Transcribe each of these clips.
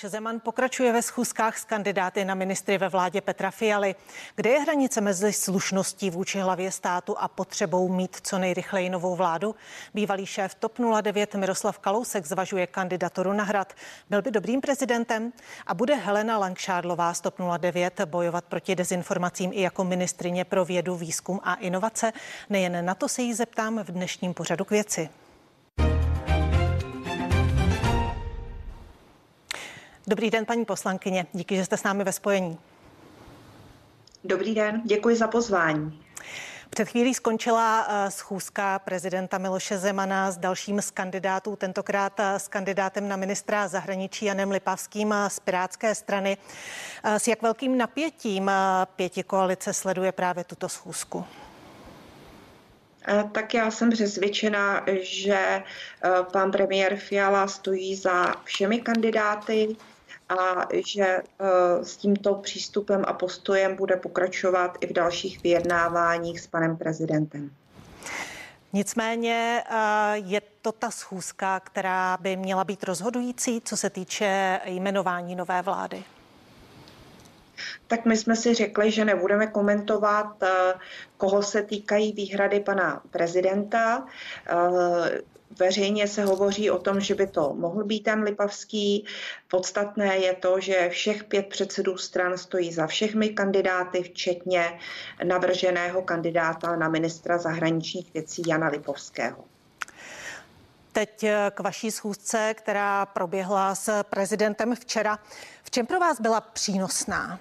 Zeman pokračuje ve schůzkách s kandidáty na ministry ve vládě Petra Fialy. Kde je hranice mezi slušností vůči hlavě státu a potřebou mít co nejrychleji novou vládu? Bývalý šéf TOP 09 Miroslav Kalousek zvažuje kandidaturu na hrad. Byl by dobrým prezidentem? A bude Helena Langšádlová z TOP 09 bojovat proti dezinformacím i jako ministrině pro vědu, výzkum a inovace? Nejen na to se jí zeptám v dnešním pořadu k věci. Dobrý den, paní poslankyně. Díky, že jste s námi ve spojení. Dobrý den, děkuji za pozvání. Před chvílí skončila eh, schůzka prezidenta Miloše Zemana s dalším z kandidátů, tentokrát eh, s kandidátem na ministra zahraničí Janem Lipavským z Pirátské strany. Eh, s jak velkým napětím pěti koalice sleduje právě tuto schůzku? Tak já jsem přesvědčena, že pan premiér Fiala stojí za všemi kandidáty a že eh, s tímto přístupem a postojem bude pokračovat i v dalších vyjednáváních s panem prezidentem. Nicméně eh, je to ta schůzka, která by měla být rozhodující, co se týče jmenování nové vlády. Tak my jsme si řekli, že nebudeme komentovat, eh, koho se týkají výhrady pana prezidenta. Veřejně se hovoří o tom, že by to mohl být ten Lipavský. Podstatné je to, že všech pět předsedů stran stojí za všemi kandidáty, včetně navrženého kandidáta na ministra zahraničních věcí Jana Lipovského. Teď k vaší schůzce, která proběhla s prezidentem včera. V čem pro vás byla přínosná?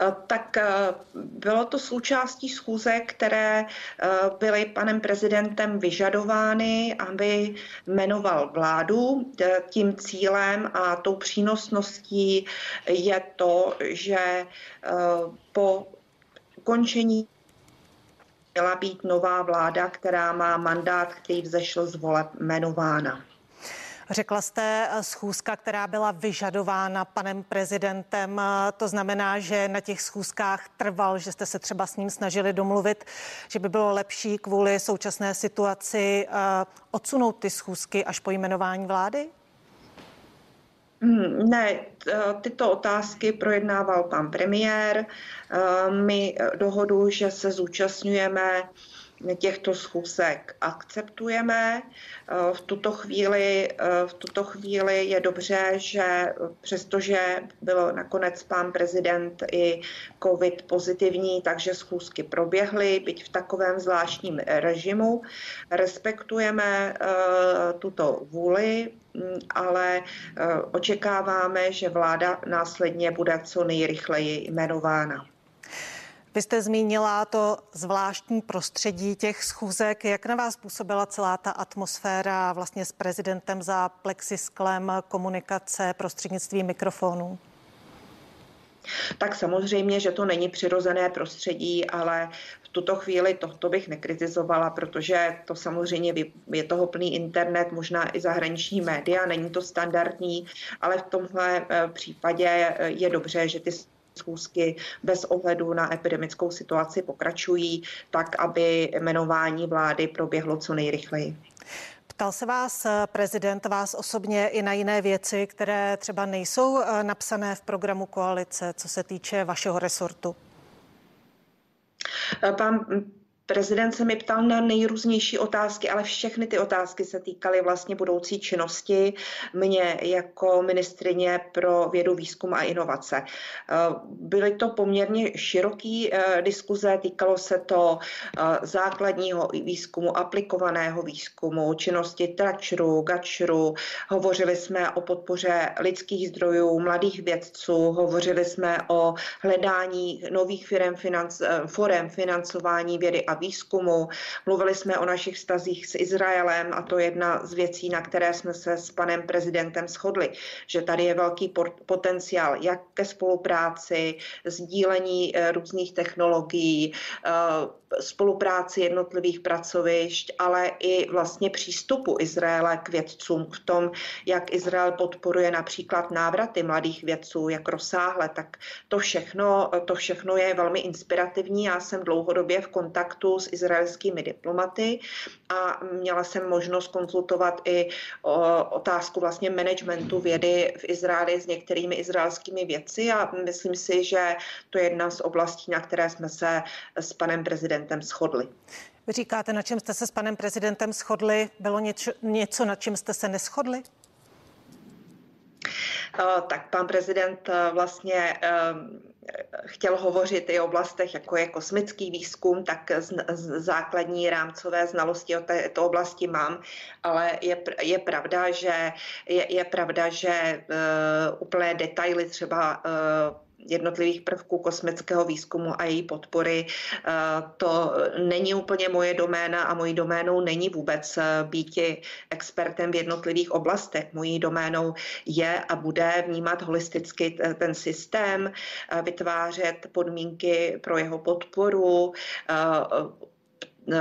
Eh, tak eh, bylo to součástí schůze, které eh, byly panem prezidentem vyžadovány, aby jmenoval vládu. Tím cílem a tou přínosností je to, že po ukončení měla být nová vláda, která má mandát, který vzešel z voleb jmenována. Řekla jste eh, schůzka, která byla vyžadována panem prezidentem. Eh, to znamená, že na těch schůzkách trval, že jste se třeba s ním snažili domluvit, že by bylo lepší kvůli současné situaci eh, odsunout ty schůzky až po jmenování vlády? Hmm, ne, tyto otázky projednával pan premiér. My dohodu, že se zúčastňujeme těchto schůzek akceptujeme. Eh, v tuto chvíli, eh, v tuto chvíli je dobře, že přestože byl nakonec pán prezident i covid pozitivní, takže schůzky proběhly, byť v takovém zvláštním režimu. Respektujeme eh, tuto vůli, mm, ale očekáváme, že vláda následně bude co nejrychleji jmenována. Vy jste zmínila to zvláštní prostředí těch schůzek. Jak na vás působila celá ta atmosféra vlastně s prezidentem za plexisklem komunikace prostřednictvím mikrofonů? Tak samozřejmě, že to není přirozené prostředí, ale v tuto chvíli tohto bych nekritizovala, protože to samozřejmě je toho plný internet, možná i zahraniční média, není to standardní, ale v tomhle eh, případě eh, je dobře, že ty schůzky bez ohledu na epidemickou situaci pokračují, tak aby jmenování vlády proběhlo co nejrychleji. Ptal se vás eh, prezident, vás osobně i na jiné věci, které třeba nejsou eh, napsané v programu koalice, co se týče vašeho resortu? Eh, pan Prezident se mi ptal na nejrůznější otázky, ale všechny ty otázky se týkaly vlastně budoucí činnosti mě jako ministrině pro vědu, výzkum a inovace. Eh, byly to poměrně široký eh, diskuze, týkalo se to eh, základního výzkumu, aplikovaného výzkumu, činnosti tračru, gačru, hovořili jsme o podpoře lidských zdrojů, mladých vědců, hovořili jsme o hledání nových firm, financ, forem financování vědy a výzkumu. Mluvili jsme o našich vztazích s Izraelem a to je jedna z věcí, na které jsme se s panem prezidentem shodli, že tady je velký potenciál jak ke spolupráci, sdílení eh, různých technologií, eh, spolupráci jednotlivých pracovišť, ale i vlastně přístupu Izraele k vědcům v tom, jak Izrael podporuje například návraty mladých vědců, jak rozsáhle, tak to všechno, to všechno je velmi inspirativní. Já jsem dlouhodobě v kontaktu kontaktu s izraelskými diplomaty a měla jsem možnost konzultovat i otázku vlastně managementu vědy v Izraeli s některými izraelskými věci a myslím si, že to je jedna z oblastí, na které jsme se s panem prezidentem shodli. Vy říkáte, na čem jste se s panem prezidentem shodli. Bylo něco, něco na čem jste se neschodli? Eh, tak pan prezident eh, vlastně eh, chtěl hovořit i o oblastech, jako je kosmický výzkum, tak z, z základní rámcové znalosti o této oblasti mám, ale je, je pravda, že je, je pravda, že uh, úplné detaily třeba uh, jednotlivých prvků kosmického výzkumu a její podpory. Eh, to není úplně moje doména a mojí doménou není vůbec eh, být expertem v jednotlivých oblastech. Mojí doménou je a bude vnímat holisticky ten systém, eh, vytvářet podmínky pro jeho podporu,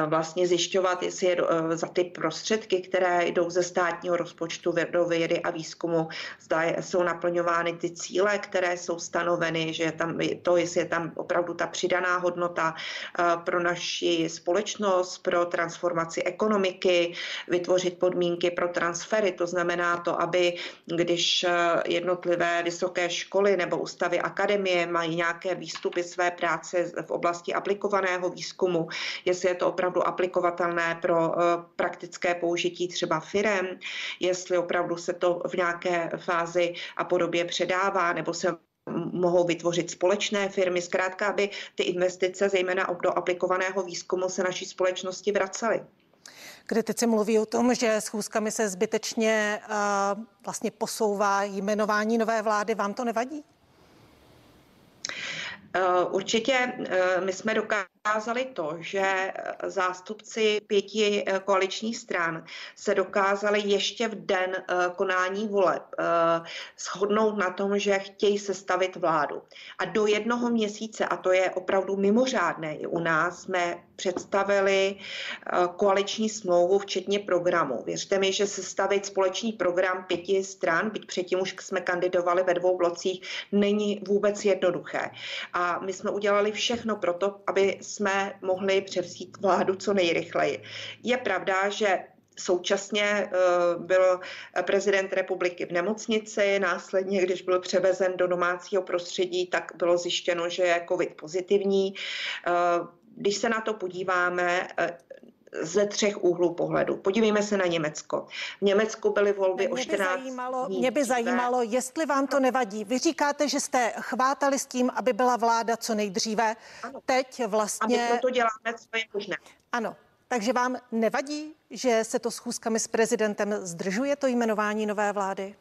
vlastně zjišťovat, jestli je eh, za ty prostředky, které jdou ze státního rozpočtu do vědy a výzkumu, zda jsou naplňovány ty cíle, které jsou stanoveny, že je tam to, jestli je tam opravdu ta přidaná hodnota eh, pro naši společnost, pro transformaci ekonomiky, vytvořit podmínky pro transfery. To znamená to, aby když eh, jednotlivé vysoké školy nebo ústavy akademie mají nějaké výstupy své práce v oblasti aplikovaného výzkumu, jestli je to opravdu aplikovatelné pro eh, praktické použití třeba firem, jestli opravdu se to v nějaké fázi a podobě předává, nebo se mohou vytvořit společné firmy, zkrátka, aby ty investice, zejména do aplikovaného výzkumu, se naší společnosti vracely. Kritici mluví o tom, že schůzkami se zbytečně uh, vlastně posouvá jmenování nové vlády. Vám to nevadí? Uh, určitě uh, my jsme dokázali dokázali to, že eh, zástupci pěti eh, koaličních stran se dokázali ještě v den eh, konání voleb shodnout na tom, že chtějí sestavit vládu. A do jednoho měsíce, a to je opravdu mimořádné, i u nás jsme představili koaliční smlouvu, včetně programu. Věřte mi, že sestavit společný program pěti stran, byť předtím už jsme kandidovali ve dvou blocích, není vůbec jednoduché. A my jsme udělali všechno pro to, aby jsme mohli převzít vládu co nejrychleji. Je pravda, že Současně eh, byl prezident republiky v nemocnici, následně, když byl převezen do domácího prostředí, tak bylo zjištěno, že je COVID pozitivní. Eh, když se na to podíváme, eh, ze třech úhlů pohledu. Podívejme se na Německo. V Německu byly volby mě o 14 by zajímalo, dní. Mě by zajímalo, jestli vám to nevadí. Vy říkáte, že jste chvátali s tím, aby byla vláda co nejdříve. Ano. Teď vlastně... A my to děláme, co je možné. Ano, takže vám nevadí, že se to schůzkami s prezidentem zdržuje to jmenování nové vlády?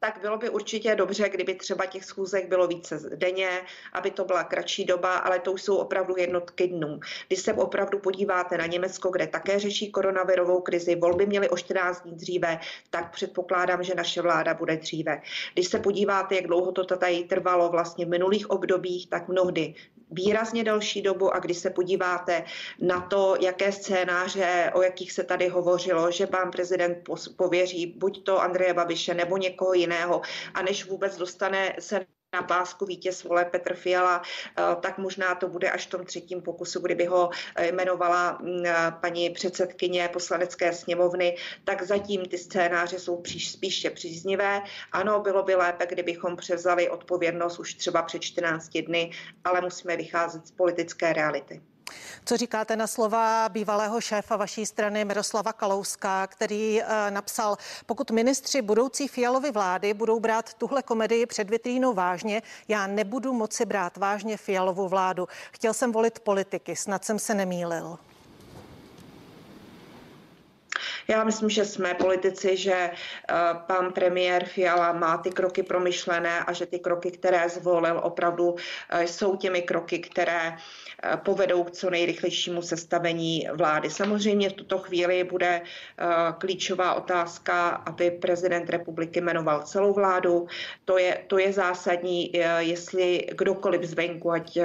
Tak bylo by určitě dobře, kdyby třeba těch schůzek bylo více denně, aby to byla kratší doba, ale to už jsou opravdu jednotky dnů. Když se opravdu podíváte na Německo, kde také řeší koronavirovou krizi, volby měly o 14 dní dříve, tak předpokládám, že naše vláda bude dříve. Když se podíváte, jak dlouho to tady trvalo vlastně v minulých obdobích, tak mnohdy výrazně delší dobu a když se podíváte na to, jaké scénáře, o jakých se tady hovořilo, že pan prezident pověří buď to Andreje Babiše nebo někoho jiného a než vůbec dostane se na pásku vítěz vole Petr Fiala, eh, tak možná to bude až v tom třetím pokusu, kdyby ho eh, jmenovala mm, eh, paní předsedkyně poslanecké sněmovny, tak zatím ty scénáře jsou spíše příznivé. Ano, bylo by lépe, kdybychom převzali odpovědnost už třeba před 14 dny, ale musíme vycházet z politické reality. Co říkáte na slova bývalého šéfa vaší strany Miroslava Kalouska, který eh, napsal, pokud ministři budoucí Fialovy vlády budou brát tuhle komedii před vitrínou vážně, já nebudu moci brát vážně Fialovu vládu. Chtěl jsem volit politiky, snad jsem se nemýlil. Já myslím, že jsme politici, že eh, pan premiér Fiala má ty kroky promyšlené a že ty kroky, které zvolil, opravdu eh, jsou těmi kroky, které Eh, povedou k co nejrychlejšímu sestavení vlády. Samozřejmě v tuto chvíli bude klíčová otázka, aby prezident republiky jmenoval celou vládu. To je, to je zásadní, jestli kdokoliv zvenku, ať,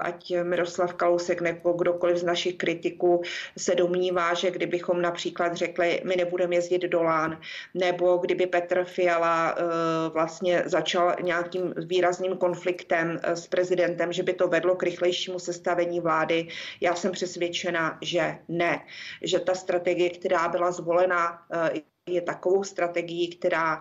ať Miroslav Kalousek nebo kdokoliv z našich kritiků se domnívá, že kdybychom například například řekli, my nebudeme jezdit do Lán, nebo kdyby Petr Fiala vlastně začal nějakým výrazným konfliktem s prezidentem, že by to vedlo k rychlejšímu sestavení vlády. Já jsem přesvědčena, že ne. Že ta strategie, která byla zvolena je takovou strategií, která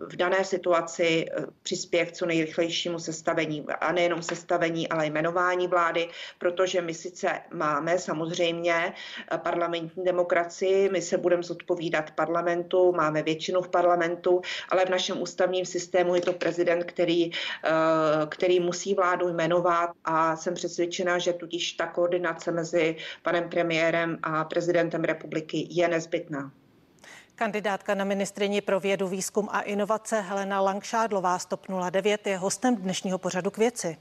v dané situaci eh, přispěje k co nejrychlejšímu sestavení, a nejenom sestavení, ale jmenování vlády, protože my sice máme samozřejmě eh, parlamentní demokracii, my se budeme zodpovídat parlamentu, máme většinu v parlamentu, ale v našem ústavním systému je to prezident, který, eh, který musí vládu jmenovat a jsem přesvědčena, že tudíž ta koordinace mezi panem premiérem a prezidentem republiky je nezbytná. Kandidátka na ministrině pro vědu, výzkum a inovace Helena Langšádlová z TOP 09 je hostem dnešního pořadu k věci.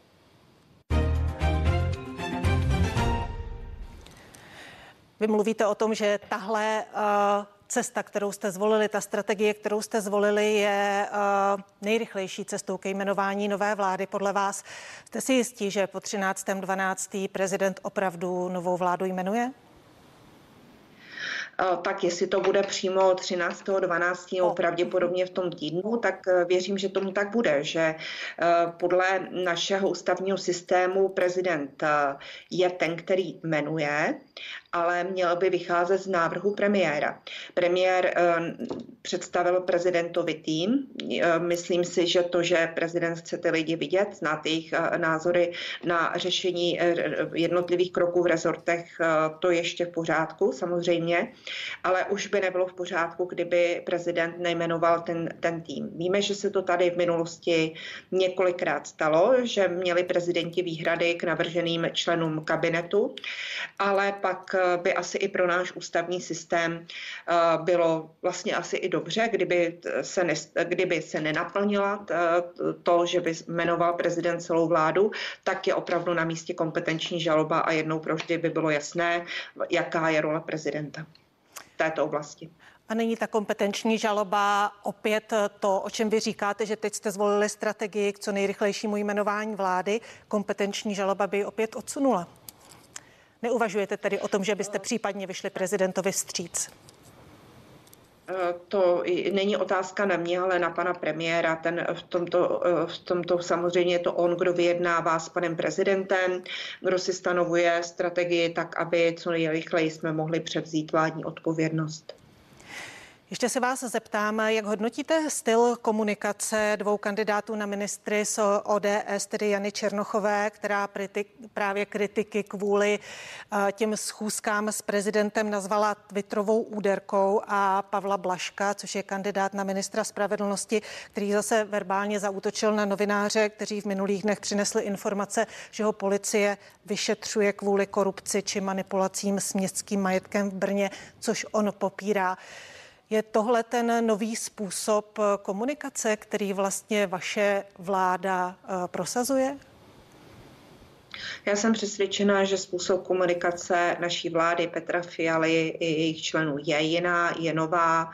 Vy mluvíte o tom, že tahle uh, cesta, kterou jste zvolili, ta strategie, kterou jste zvolili, je uh, nejrychlejší cestou ke jmenování nové vlády. Podle vás jste si jistí, že po 13.12. prezident opravdu novou vládu jmenuje? Eh, tak jestli to bude přímo 13. 12. nebo pravděpodobně v tom týdnu, tak eh, věřím, že tomu tak bude, že eh, podle našeho ústavního systému prezident je ten, který jmenuje ale měl by vycházet z návrhu premiéra. Premiér eh, představil prezidentovi tým. Eh, myslím si, že to, že prezident chce ty lidi vidět, znát jejich eh, názory na řešení jednotlivých kroků v rezortech, to ještě v pořádku samozřejmě, ale už by nebylo v pořádku, kdyby prezident nejmenoval ten, ten tým. Víme, že se to tady v minulosti několikrát stalo, že měli prezidenti výhrady k navrženým členům kabinetu, ale pak by asi i pro náš ústavní systém eh, bylo vlastně asi i dobře, kdyby se, ne, kdyby se nenaplnila to, že by jmenoval prezident celou vládu, tak je opravdu na místě kompetenční žaloba a jednou proždy by bylo jasné, jaká je role prezidenta v této oblasti. A není ta kompetenční žaloba opět to, o čem vy říkáte, že teď jste zvolili strategii k co nejrychlejšímu jmenování vlády. Kompetenční žaloba by opět odsunula. Neuvažujete tedy o tom, že byste případně vyšli prezidentovi vstříc? Eh, to není otázka na mě, ale na pana premiéra. Ten v tomto, eh, v tomto samozřejmě je to on, kdo vyjednává s panem prezidentem, kdo si stanovuje strategii tak, aby co nejrychleji jsme mohli převzít vládní odpovědnost. Ještě se vás zeptám, jak hodnotíte styl komunikace dvou kandidátů na ministry z ODS, tedy Jany Černochové, která právě kritiky kvůli eh, těm schůzkám s prezidentem nazvala Twitterovou úderkou a Pavla Blaška, což je kandidát na ministra spravedlnosti, který zase verbálně zautočil na novináře, kteří v minulých dnech přinesli informace, že ho policie vyšetřuje kvůli korupci či manipulacím s městským majetkem v Brně, což on popírá. Je tohle ten nový způsob eh, komunikace, který vlastně vaše vláda eh, prosazuje? Já jsem přesvědčená, že způsob komunikace naší vlády Petra Fialy i jejich členů je jiná, je nová.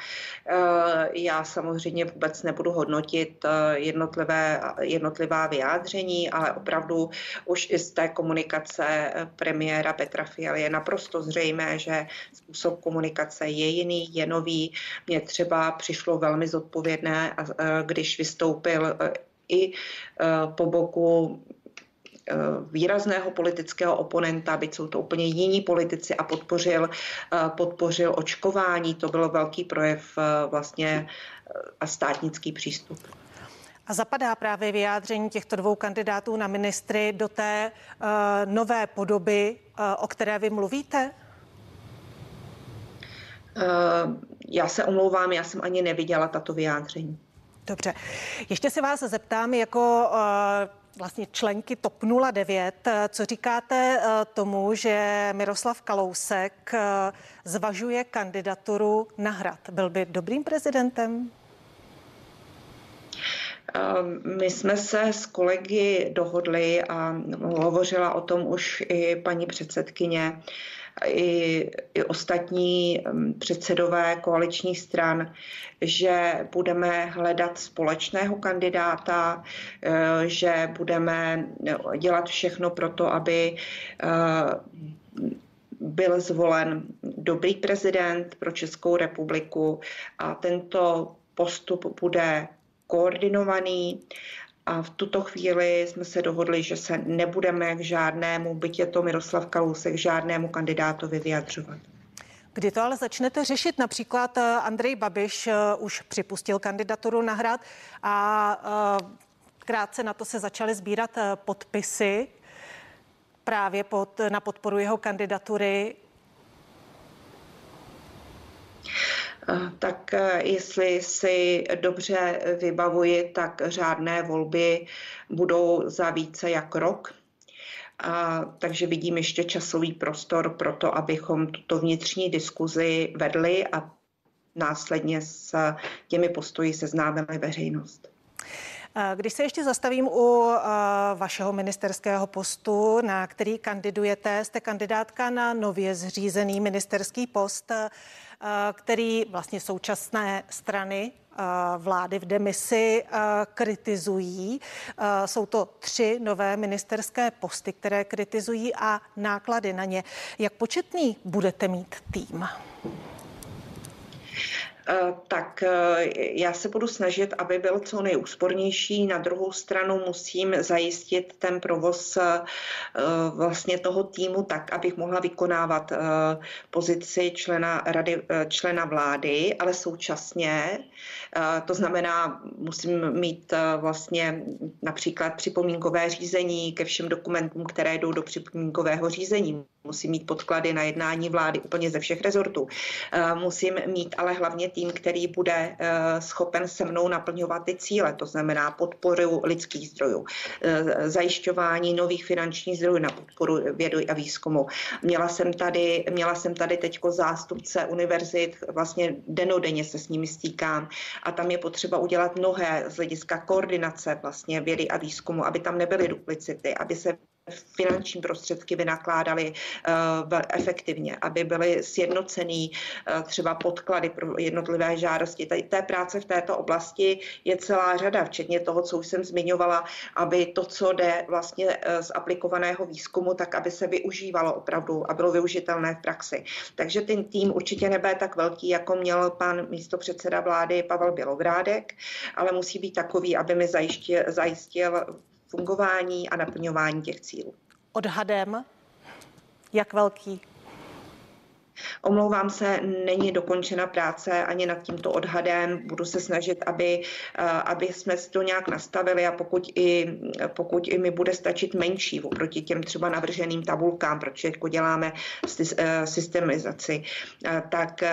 Eh, já samozřejmě vůbec nebudu hodnotit eh, jednotlivé, jednotlivá vyjádření, ale opravdu už i z té komunikace premiéra Petra Fialy je naprosto zřejmé, že způsob komunikace je jiný, je nový. Mně třeba přišlo velmi zodpovědné, eh, když vystoupil i po boku Eh, výrazného politického oponenta, byť jsou to úplně jiní politici a podpořil, eh, podpořil očkování. To byl velký projev eh, vlastně a státnický přístup. A zapadá právě vyjádření těchto dvou kandidátů na ministry do té uh, nové podoby, uh, o které vy mluvíte? Uh, já se omlouvám, já jsem ani neviděla tato vyjádření. Dobře. Ještě se vás zeptám jako uh, vlastně členky TOP 09. Co říkáte eh, tomu, že Miroslav Kalousek eh, zvažuje kandidaturu na hrad? Byl by dobrým prezidentem? Ehm, my jsme se s kolegy dohodli a hovořila o tom už i paní předsedkyně, i, i ostatní mm, předsedové koaličních stran, že budeme hledat společného kandidáta, eh, že budeme dělat všechno pro to, aby eh, byl zvolen dobrý prezident pro Českou republiku. A tento postup bude koordinovaný a v tuto chvíli jsme se dohodli, že se nebudeme k žádnému, byť je to Miroslav Kalousek, žádnému kandidátovi vyjadřovat. Kdy to ale začnete řešit? Například eh, Andrej Babiš eh, už připustil kandidaturu na hrad a eh, krátce na to se začaly sbírat podpisy právě pod, na podporu jeho kandidatury. Tak jestli si dobře vybavuji, tak řádné volby budou za více jak rok. A, takže vidím ještě časový prostor pro to, abychom tuto vnitřní diskuzi vedli a následně s těmi postoji seznámili veřejnost. Když se ještě zastavím u vašeho ministerského postu, na který kandidujete, jste kandidátka na nově zřízený ministerský post, který vlastně současné strany vlády v demisi kritizují. Jsou to tři nové ministerské posty, které kritizují a náklady na ně. Jak početný budete mít tým? Eh, tak eh, já se budu snažit, aby byl co nejúspornější. Na druhou stranu musím zajistit ten provoz eh, vlastně toho týmu tak, abych mohla vykonávat pozici člena, rady, člena vlády, ale současně, to znamená, musím mít vlastně například připomínkové řízení ke všem dokumentům, které jdou do připomínkového řízení. Musím mít podklady na jednání vlády úplně ze všech rezortů. Musím mít ale hlavně tým, tým, který bude eh, schopen se mnou naplňovat ty cíle, to znamená podporu lidských zdrojů, eh, zajišťování nových finančních zdrojů na podporu vědu a výzkumu. Měla jsem tady, měla jsem tady teďko zástupce univerzit, vlastně denodenně se s nimi stýkám a tam je potřeba udělat mnohé z hlediska koordinace vlastně vědy a výzkumu, aby tam nebyly duplicity, aby se finanční prostředky vynakládaly uh, efektivně, aby byly sjednocený uh, třeba podklady pro jednotlivé žádosti. Té práce v této oblasti je celá řada, včetně toho, co už jsem zmiňovala, aby to, co jde vlastně uh, z aplikovaného výzkumu, tak aby se využívalo opravdu a bylo využitelné v praxi. Takže ten tým určitě nebude tak velký, jako měl pan místopředseda vlády Pavel Bělobrádek, ale musí být takový, aby mi zajistil, zajistil fungování a naplňování těch cílů. Odhadem, jak velký? Omlouvám se, není dokončena práce ani nad tímto odhadem. Budu se snažit, aby, eh, aby jsme si to nějak nastavili a pokud i, pokud i mi bude stačit menší oproti těm třeba navrženým tabulkám, protože jako děláme eh, systemizaci, eh, tak,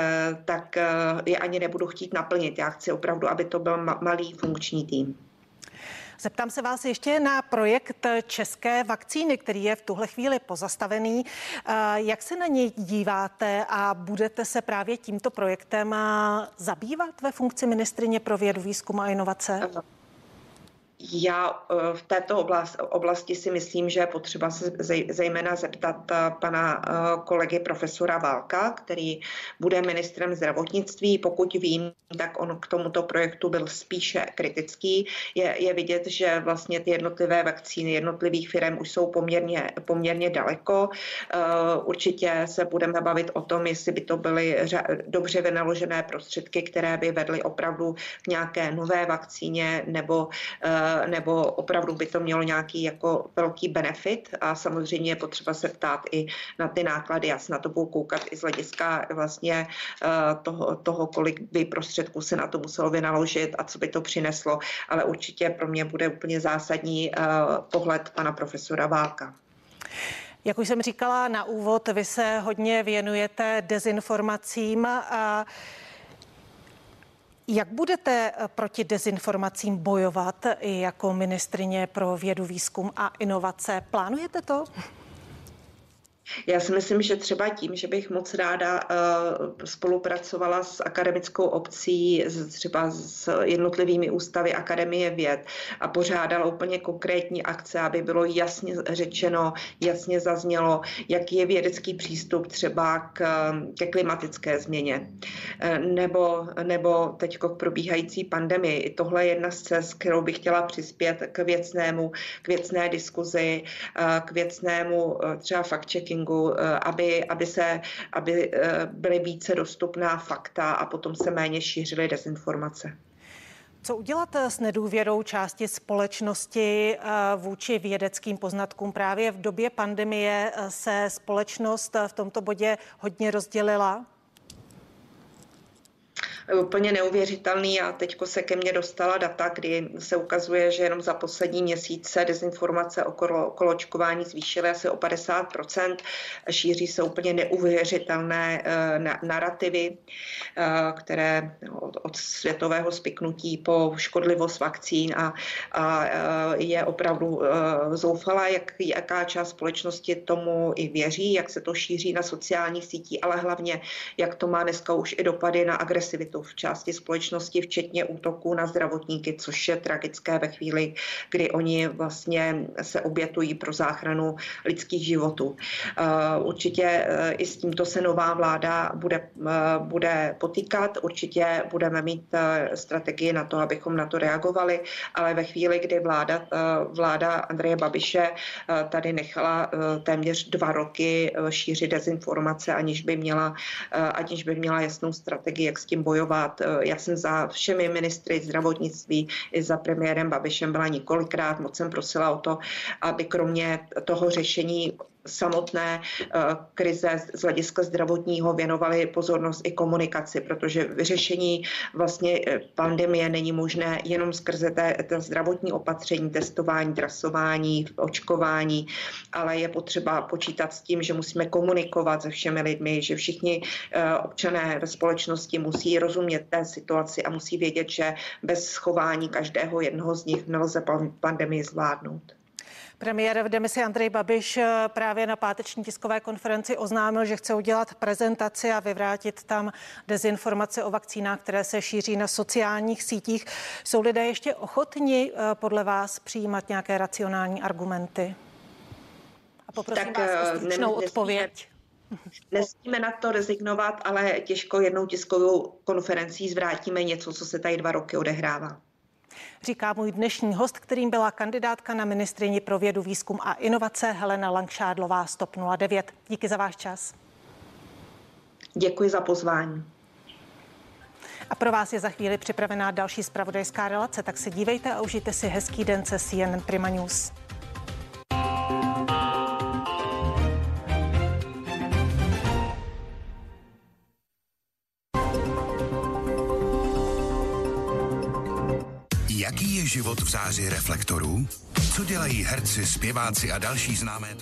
tak je ani nebudu chtít naplnit. Já chci opravdu, aby to byl malý funkční tým. Zeptám se vás ještě na projekt české vakcíny, který je v tuhle chvíli pozastavený. Eh, jak se na něj díváte a budete se právě tímto projektem eh, zabývat ve funkci ministrině pro vědu, výzkum a inovace? Já eh, v této oblasti si myslím, že je potřeba se zejména zeptat eh, pana eh, kolegy profesora Válka, který bude ministrem zdravotnictví. Pokud vím, tak on k tomuto projektu byl spíše kritický. Je, je vidět, že vlastně ty jednotlivé vakcíny jednotlivých firm už jsou poměrně, poměrně daleko. Určitě se budeme bavit o tom, jestli by to byly dobře vynaložené prostředky, které by vedly opravdu k nějaké nové vakcíně nebo nebo opravdu by to mělo nějaký jako velký benefit a samozřejmě je potřeba se ptát i na ty náklady. Já se na to budu koukat i z hlediska vlastně eh, toho, toho, kolik by prostředků se na to muselo vynaložit a co by to přineslo, ale určitě pro mě bude úplně zásadní eh, pohled pana profesora Válka. Jak už jsem říkala na úvod, vy se hodně věnujete dezinformacím. A jak budete eh, proti dezinformacím bojovat i jako ministrině pro vědu, výzkum a inovace? Plánujete to? Já si myslím, že třeba tím, že bych moc ráda uh, spolupracovala s akademickou obcí, třeba s jednotlivými ústavy Akademie věd a pořádala úplně konkrétní akce, aby bylo jasně řečeno, jasně zaznělo, jaký je vědecký přístup třeba k, ke klimatické změně uh, nebo, nebo teď k probíhající pandemii. Tohle je jedna z cest, kterou bych chtěla přispět k věcnému, k věcné diskuzi, uh, k věcnému třeba fact-checkingu fact-checkingu, aby, aby, se, aby byly více dostupná fakta a potom se méně šířily dezinformace. Co udělat s nedůvěrou části společnosti vůči vědeckým poznatkům? Právě v době pandemie se společnost v tomto bodě hodně rozdělila úplně neuvěřitelný a teďko se ke mně dostala data, kdy se ukazuje, že jenom za poslední měsíce dezinformace okolo, okolo očkování zvýšily asi o 50%. Šíří se úplně neuvěřitelné uh, narrativy, uh, které od, od světového spiknutí po škodlivost vakcín a, a uh, je opravdu uh, zoufalá, jak, jaká část společnosti tomu i věří, jak se to šíří na sociálních sítích, ale hlavně, jak to má dneska už i dopady na agresivitu v části společnosti, včetně útoků na zdravotníky, což je tragické ve chvíli, kdy oni vlastně se obětují pro záchranu lidských životů. Eh, určitě eh, i s tímto se nová vláda bude, eh, bude potýkat, určitě budeme mít strategii na to, abychom na to reagovali, ale ve chvíli, kdy vláda, vláda Andreje Babiše tady nechala téměř dva roky šířit dezinformace, aniž by měla, aniž by měla jasnou strategii, jak s tím bojovat, bojovat. Eh, já jsem za všemi ministry zdravotnictví i za premiérem Babišem byla několikrát, moc jsem prosila o to, aby kromě toho řešení samotné eh, krize z hlediska zdravotního věnovali pozornost i komunikaci, protože vyřešení vlastně eh, pandemie není možné jenom skrze té, té zdravotní opatření, testování, trasování, očkování, ale je potřeba počítat s tím, že musíme komunikovat se všemi lidmi, že všichni eh, občané ve společnosti musí rozumět té situaci a musí vědět, že bez schování každého jednoho z nich nelze pandemii zvládnout. Premiér v demisi Andrej Babiš eh, právě na páteční tiskové konferenci oznámil, že chce udělat prezentaci a vyvrátit tam dezinformace o vakcínách, které se šíří na sociálních sítích. Jsou lidé ještě ochotni eh, podle vás přijímat nějaké racionální argumenty? A poprosím tak, vás o eh, stručnou odpověď. Nesmíme na to rezignovat, ale těžko jednou tiskovou konferencí zvrátíme něco, co se tady dva roky odehrává říká můj dnešní host, kterým byla kandidátka na ministrině pro vědu, výzkum a inovace Helena Langšádlová Stop 09. Díky za váš čas. Děkuji za pozvání. A pro vás je za chvíli připravená další spravodajská relace, tak se dívejte a užijte si hezký den se CNN Prima News. Život v záři reflektorů? Co dělají herci, zpěváci a další známé